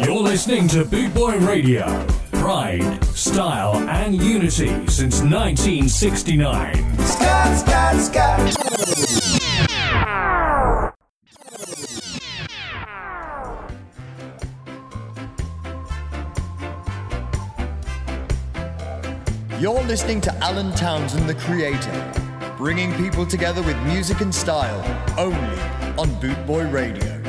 You're listening to Bootboy Radio. Pride, style, and unity since 1969. Scott, Scott, Scott. You're listening to Alan Townsend, the creator, bringing people together with music and style only on Bootboy Radio.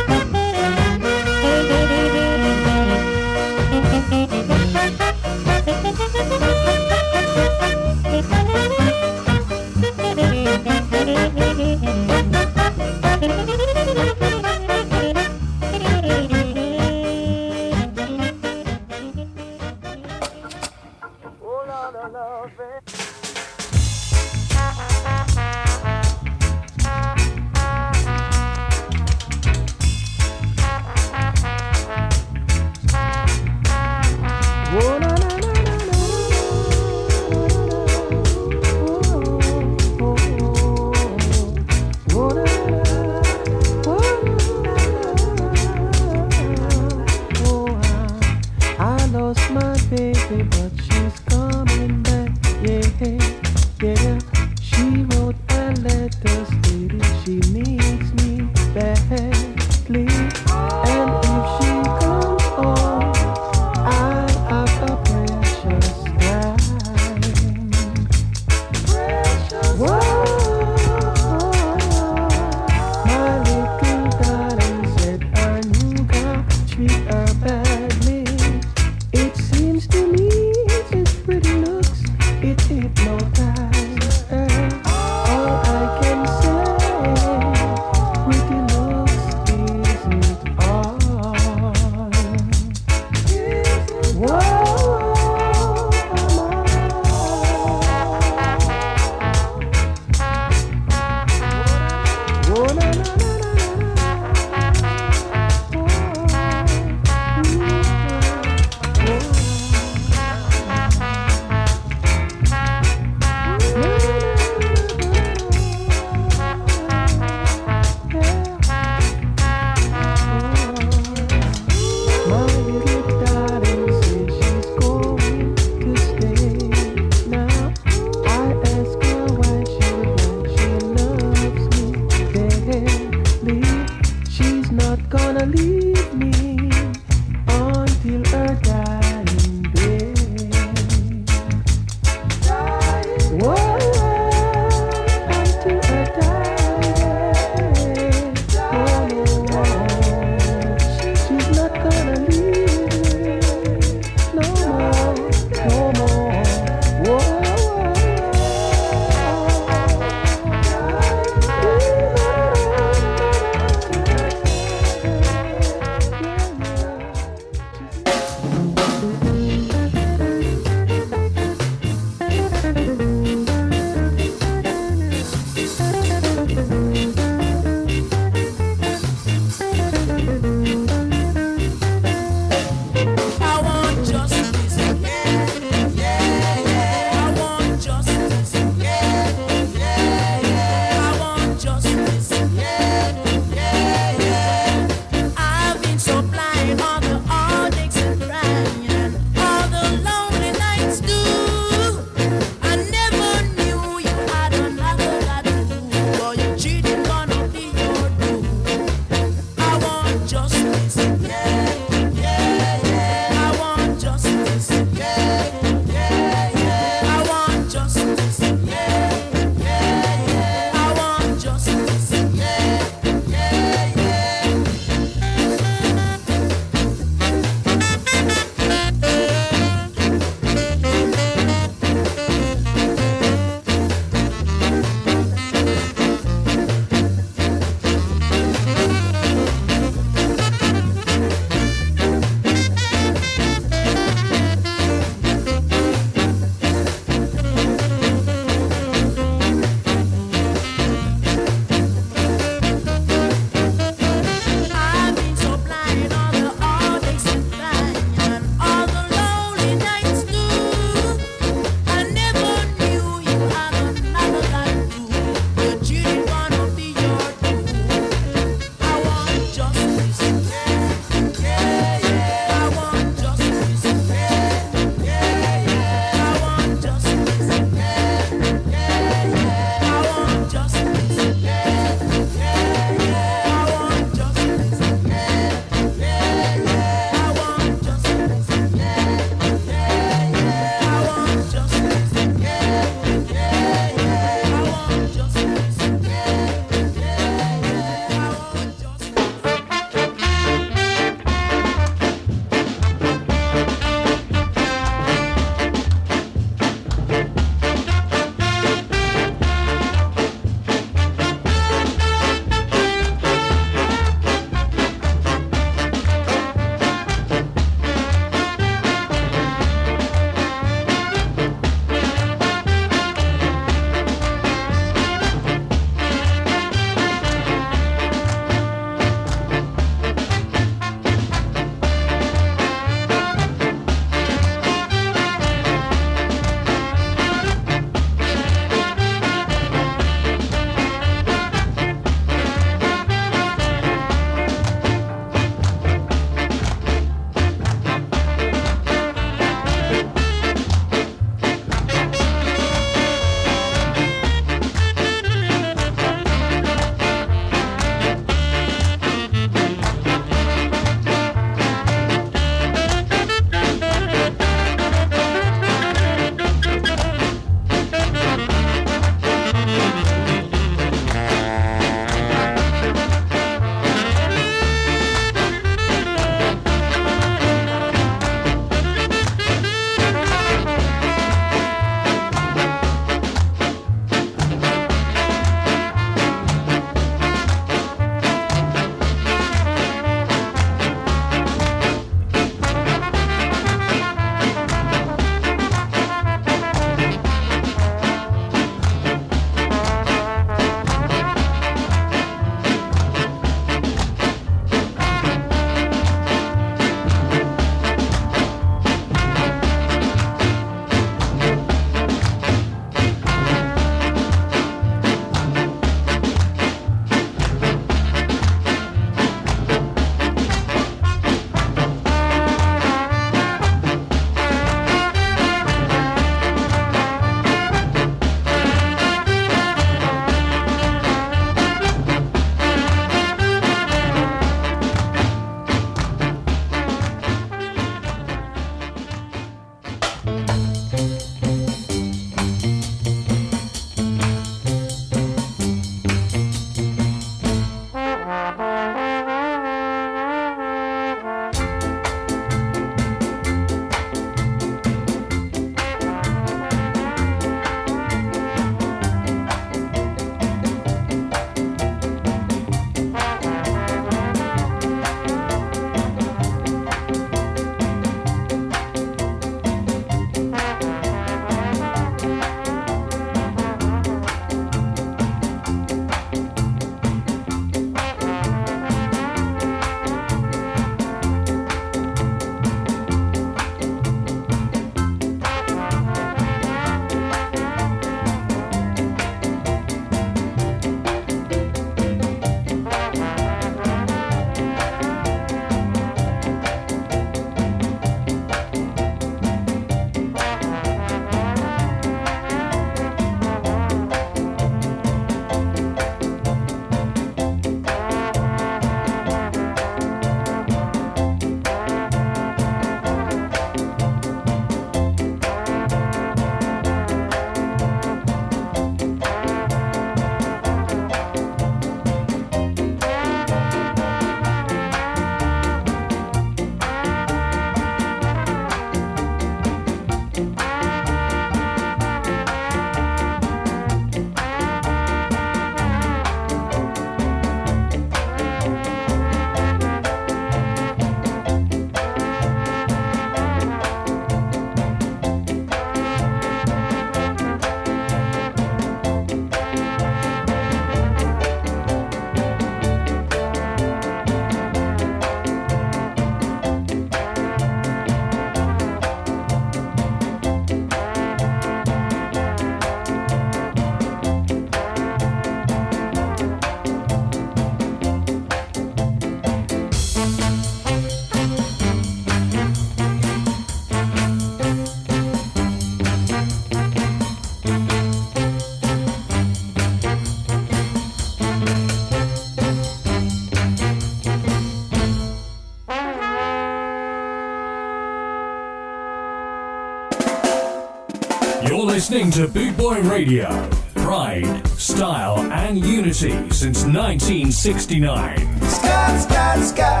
Listening to Bootboy Radio. Pride, style, and unity since 1969. Scott, Scott, Scott.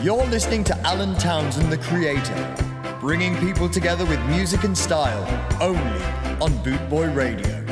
You're listening to Alan Townsend, the creator, bringing people together with music and style only on Bootboy Radio.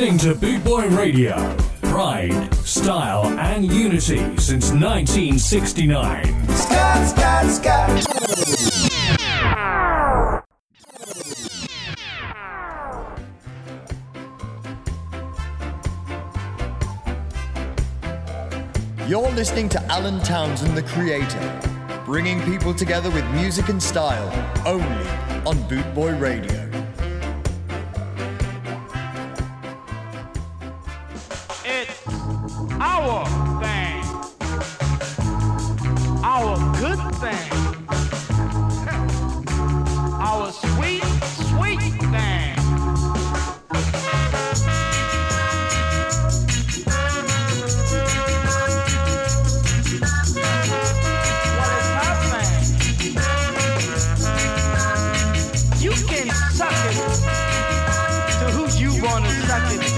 Listening to Bootboy Radio. Pride, style, and unity since 1969. Scott, Scott, Scott. You're listening to Alan Townsend, the creator, bringing people together with music and style only on Bootboy Radio.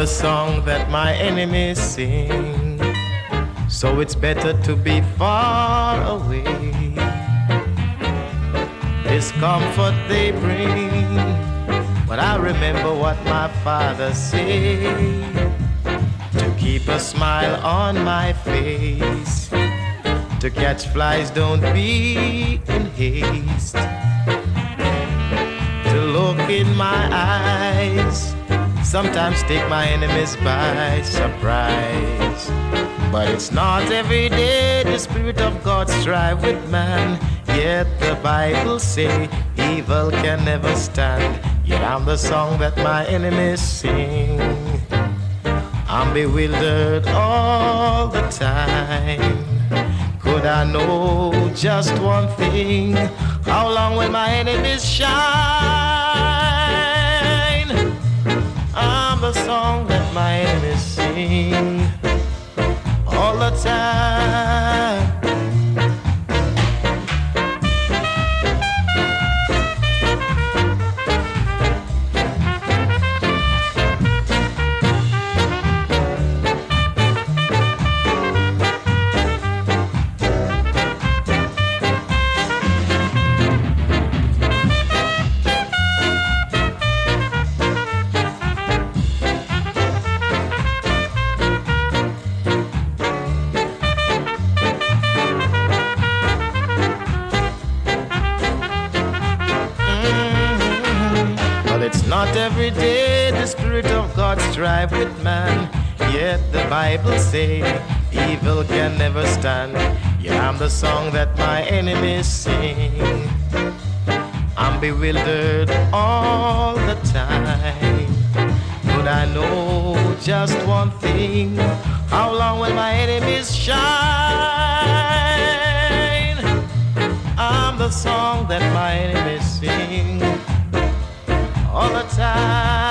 the song that my enemies sing. So it's better to be far away. This comfort they bring. But I remember what my father said to keep a smile on my face. To catch flies, don't be in haste. To look in my eyes, sometimes take my enemies by surprise. But it's not every day the Spirit of God strive with man. Yet the Bible say evil can never stand. Yet I'm the song that my enemies sing. I'm bewildered all the time. Could I know just one thing? How long will my enemies shine? My sing all the time. Strive with man. Yet the Bible say evil can never stand. Yeah, I'm the song that my enemies sing. I'm bewildered all the time. But I know just one thing? How long will my enemies shine? I'm the song that my enemies sing all the time,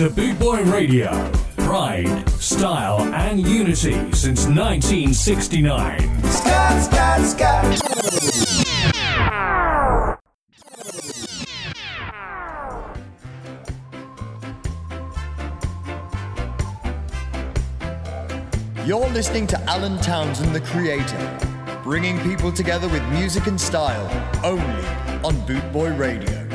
listening to Bootboy Radio. Pride, style, and unity since 1969. Scott, Scott, Scott. You're listening to Alan Townsend, the creator, bringing people together with music and style only on Bootboy Radio.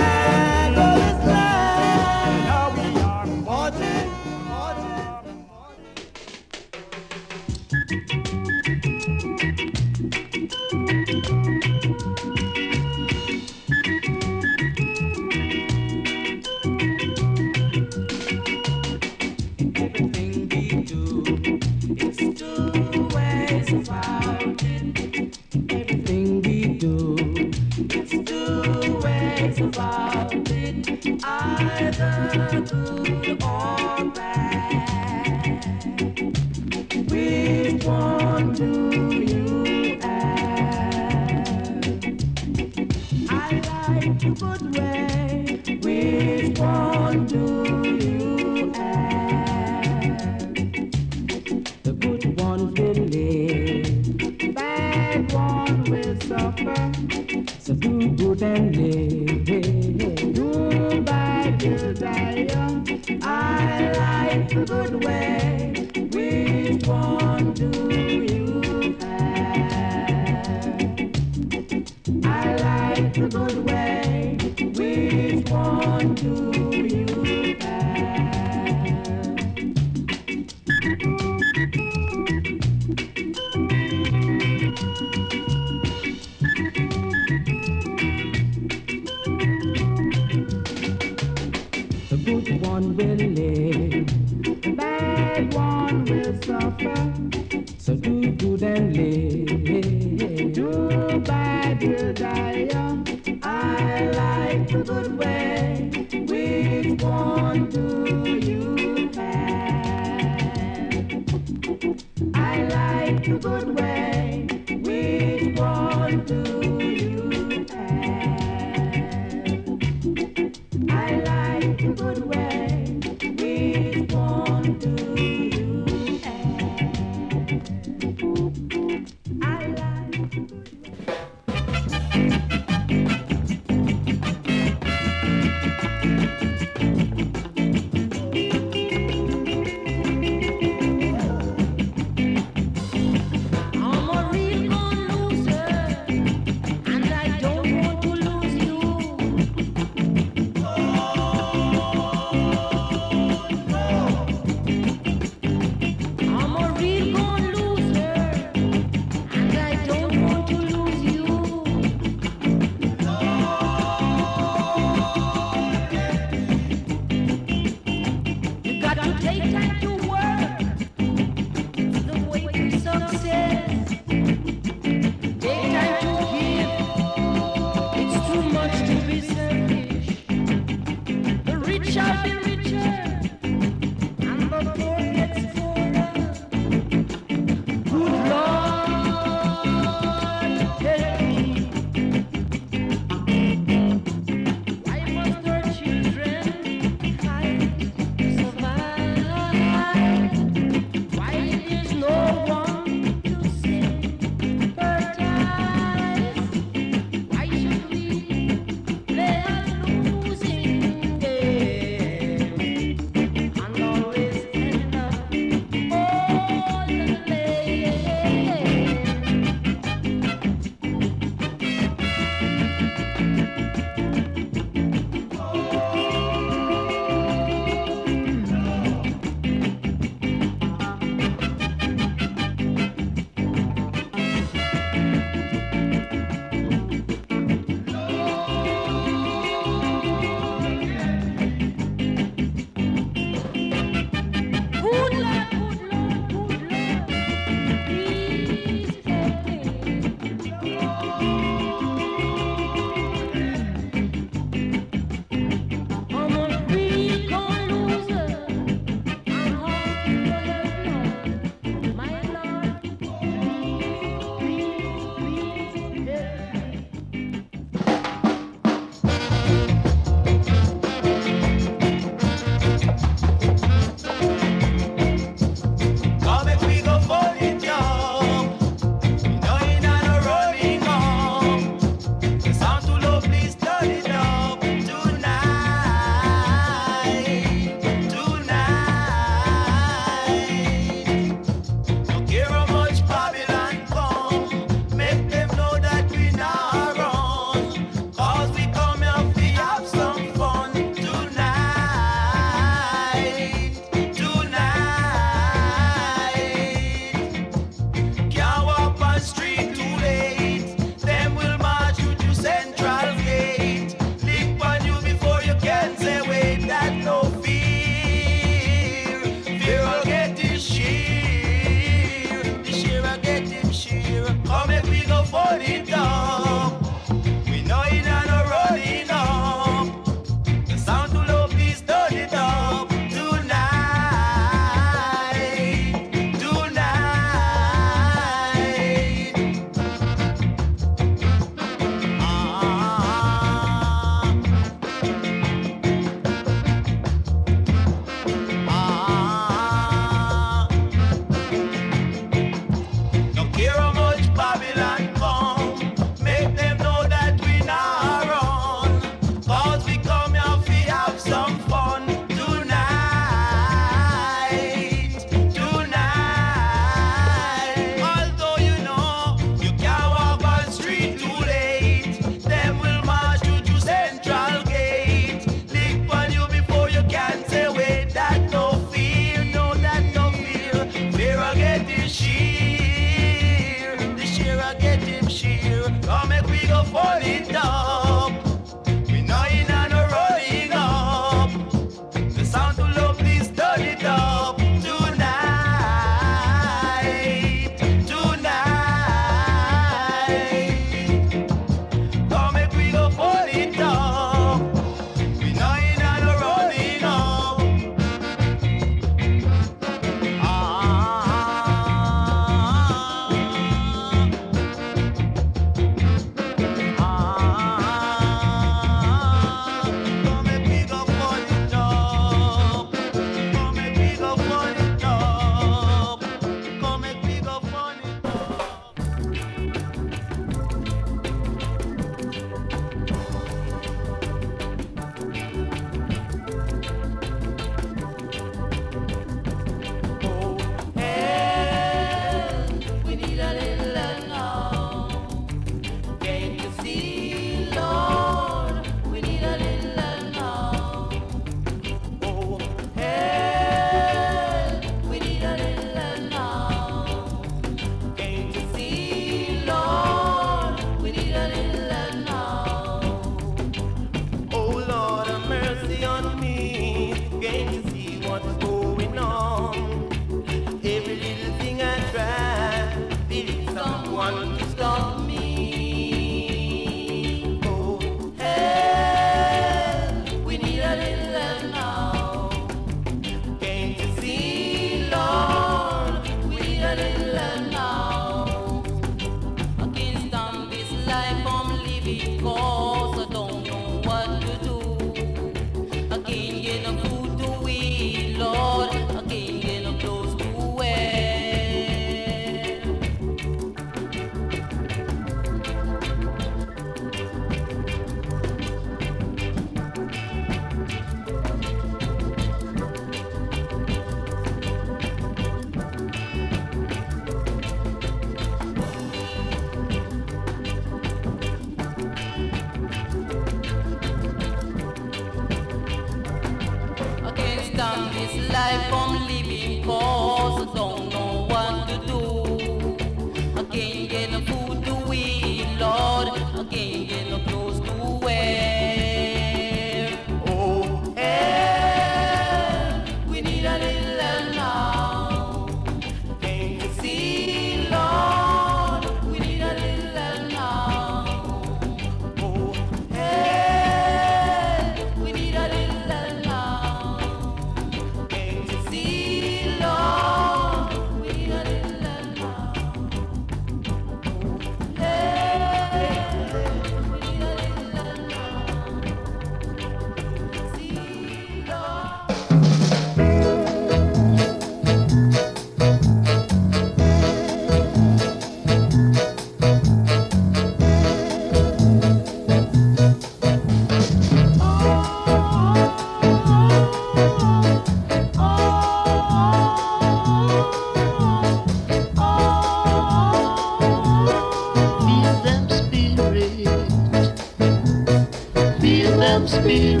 Anything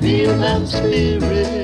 for one so loved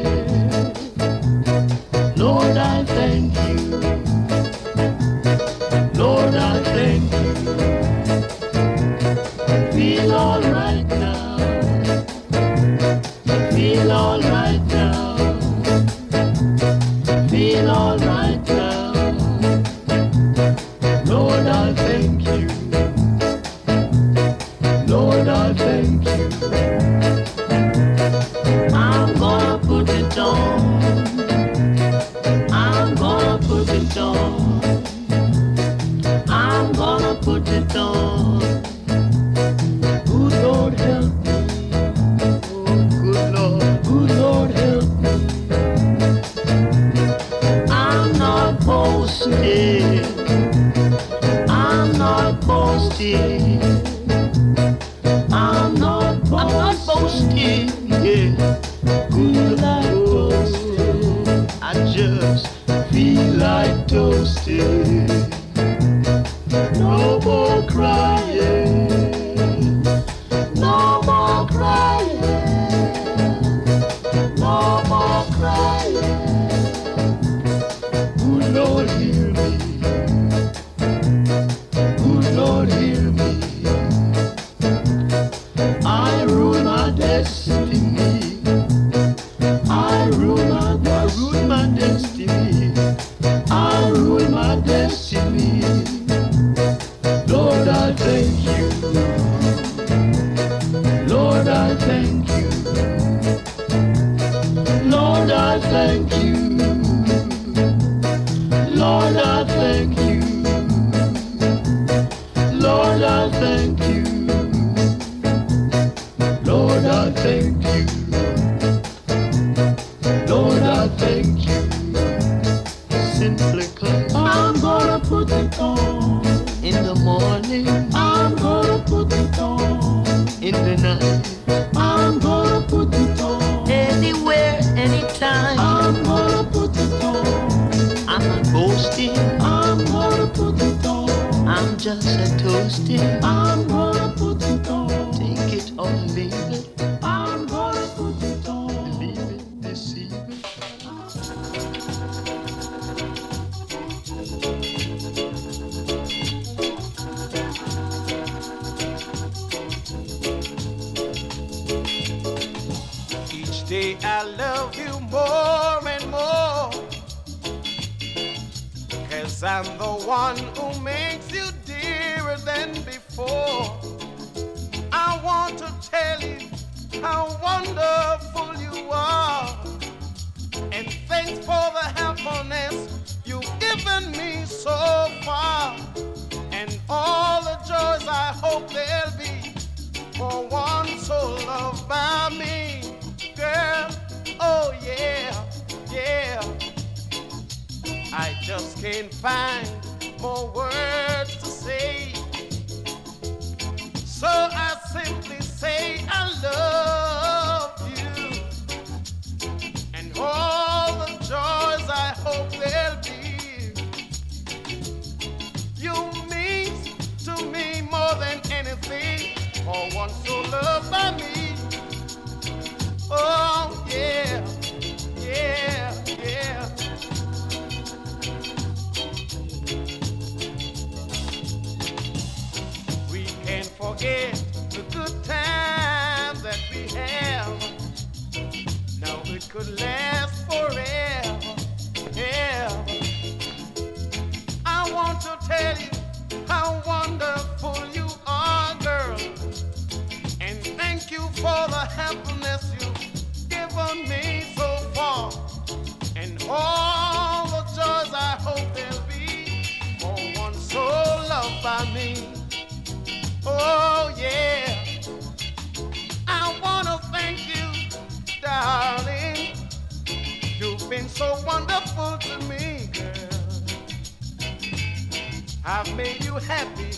I've made you happy,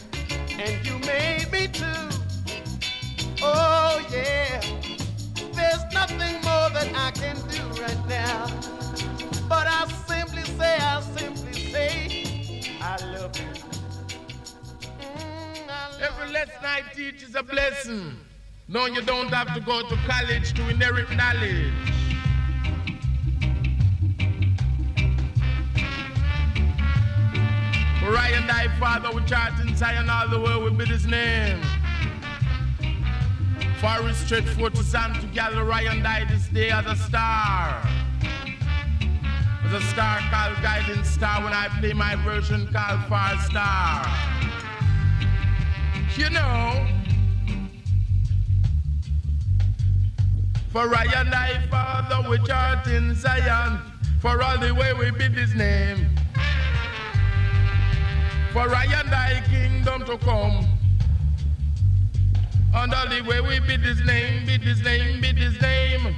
and you made me too. Oh, yeah. There's nothing more that I can do right now. But I simply say, I simply say, I love you. Mm, I love Every last night teaches a blessing. No, you don't have to go to college to inherit knowledge. For I and thy Father which art in Zion, all the world will be his name. For we stretch forth his hand to gather I and I this day as a star. As a star called guiding star when I play my version called far star. You know, for I and thy Father which art in Zion, for all the way we bid his name. For I and thy kingdom to come. And all the way we bid his name, bid his name, bid his name.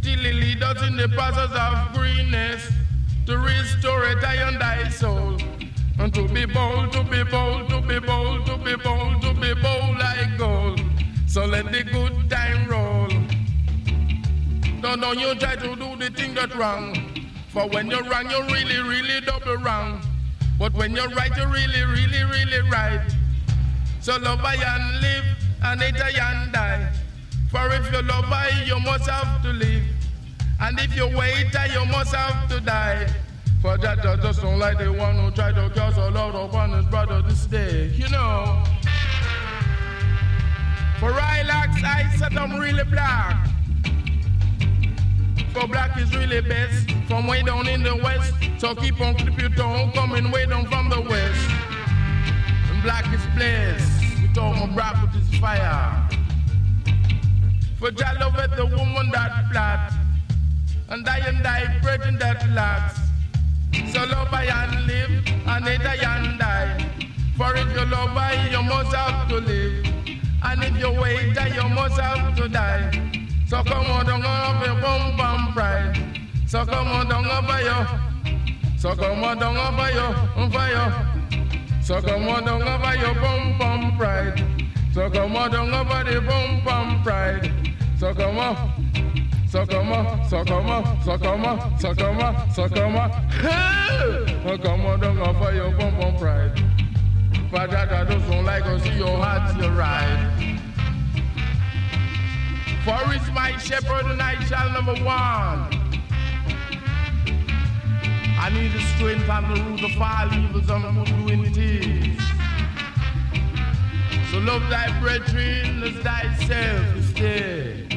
Till he lead us in the paths of greenness. To restore it I and thy soul. And to be bold, to be bold, to be bold, to be bold, to be bold like gold. So let the good time roll. Don't know you try to do the thing that's wrong. For when you're wrong, you're really, really double wrong. But when you're right, you're really, really, really right. So love I and live, and hate I and die. For if you love I, you must have to live. And if you wait, I, you must have to die. For that does just sound like the one who tried to cause a lot of upon his brother this day. You know. For Rylax, I said I'm really black. For black is really best from way down in the west. So keep on clip your tongue coming way down from the west. And black is blessed with all my rap with his fire. For Jah love it the woman that flat. And I and I bread in that lacks. So love I and live, and hate I and die. For if you love I, you must have to live. And if you wait, I, you must have to die. So come on, don't have your bum bum pride. So come on, don't have your. So come on, don't have your fire. So come on, don't have your bum bum pride. So come on, don't have the bum bum pride. So come on. So come on, so come on, so come on, so come on, so come on. So come on, go for your bum bum pride. But that I don't like to see your heart your ride. For is my shepherd and I shall never want. I need the strength and the root of all evils and doing things. So love thy brethren as thyself instead.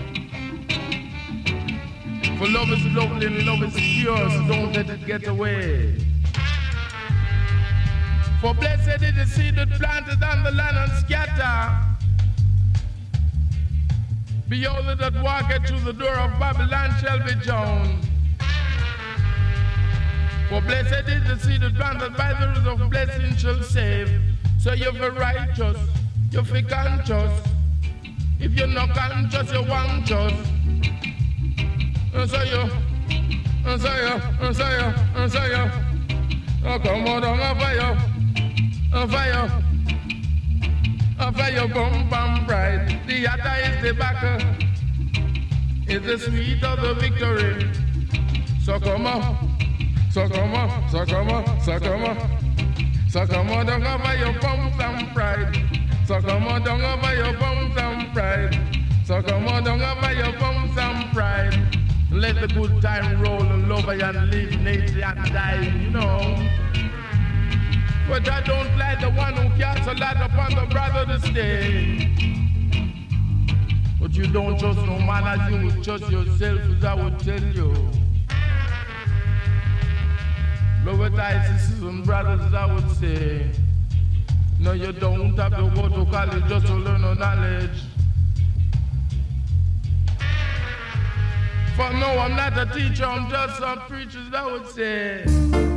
For love is lovely and love is pure, so don't let it get away. For blessed is the seed that planted on the land and Behold, that walketh through the door of Babylon shall be drowned. For blessed is the seed that planted by the roots of blessing shall save. So you're for righteous, you're for conscious. If you're not conscious, you're anxious. And so you, and so you, and so you, and so you. Oh, come on, a fire, a fire. A fire bum bum bright. The other is the backer. It's the sweet of the victory. So come on, so come on, so come on, so come on. So come on, don't go by your bum bum pride. So come on, don't go by your bum bum pride. So come on, don't go by your bum bum pride. Let the good time roll and love and live, nature and die, you know. But I don't like the one who casts a lot upon the brother to stay. But you don't trust no man as you would trust yourself, as I would tell you. Lower sisters and brothers, I would say. No, you don't have to go to college just to learn no knowledge. For no, I'm not a teacher, I'm just some preachers, I would say.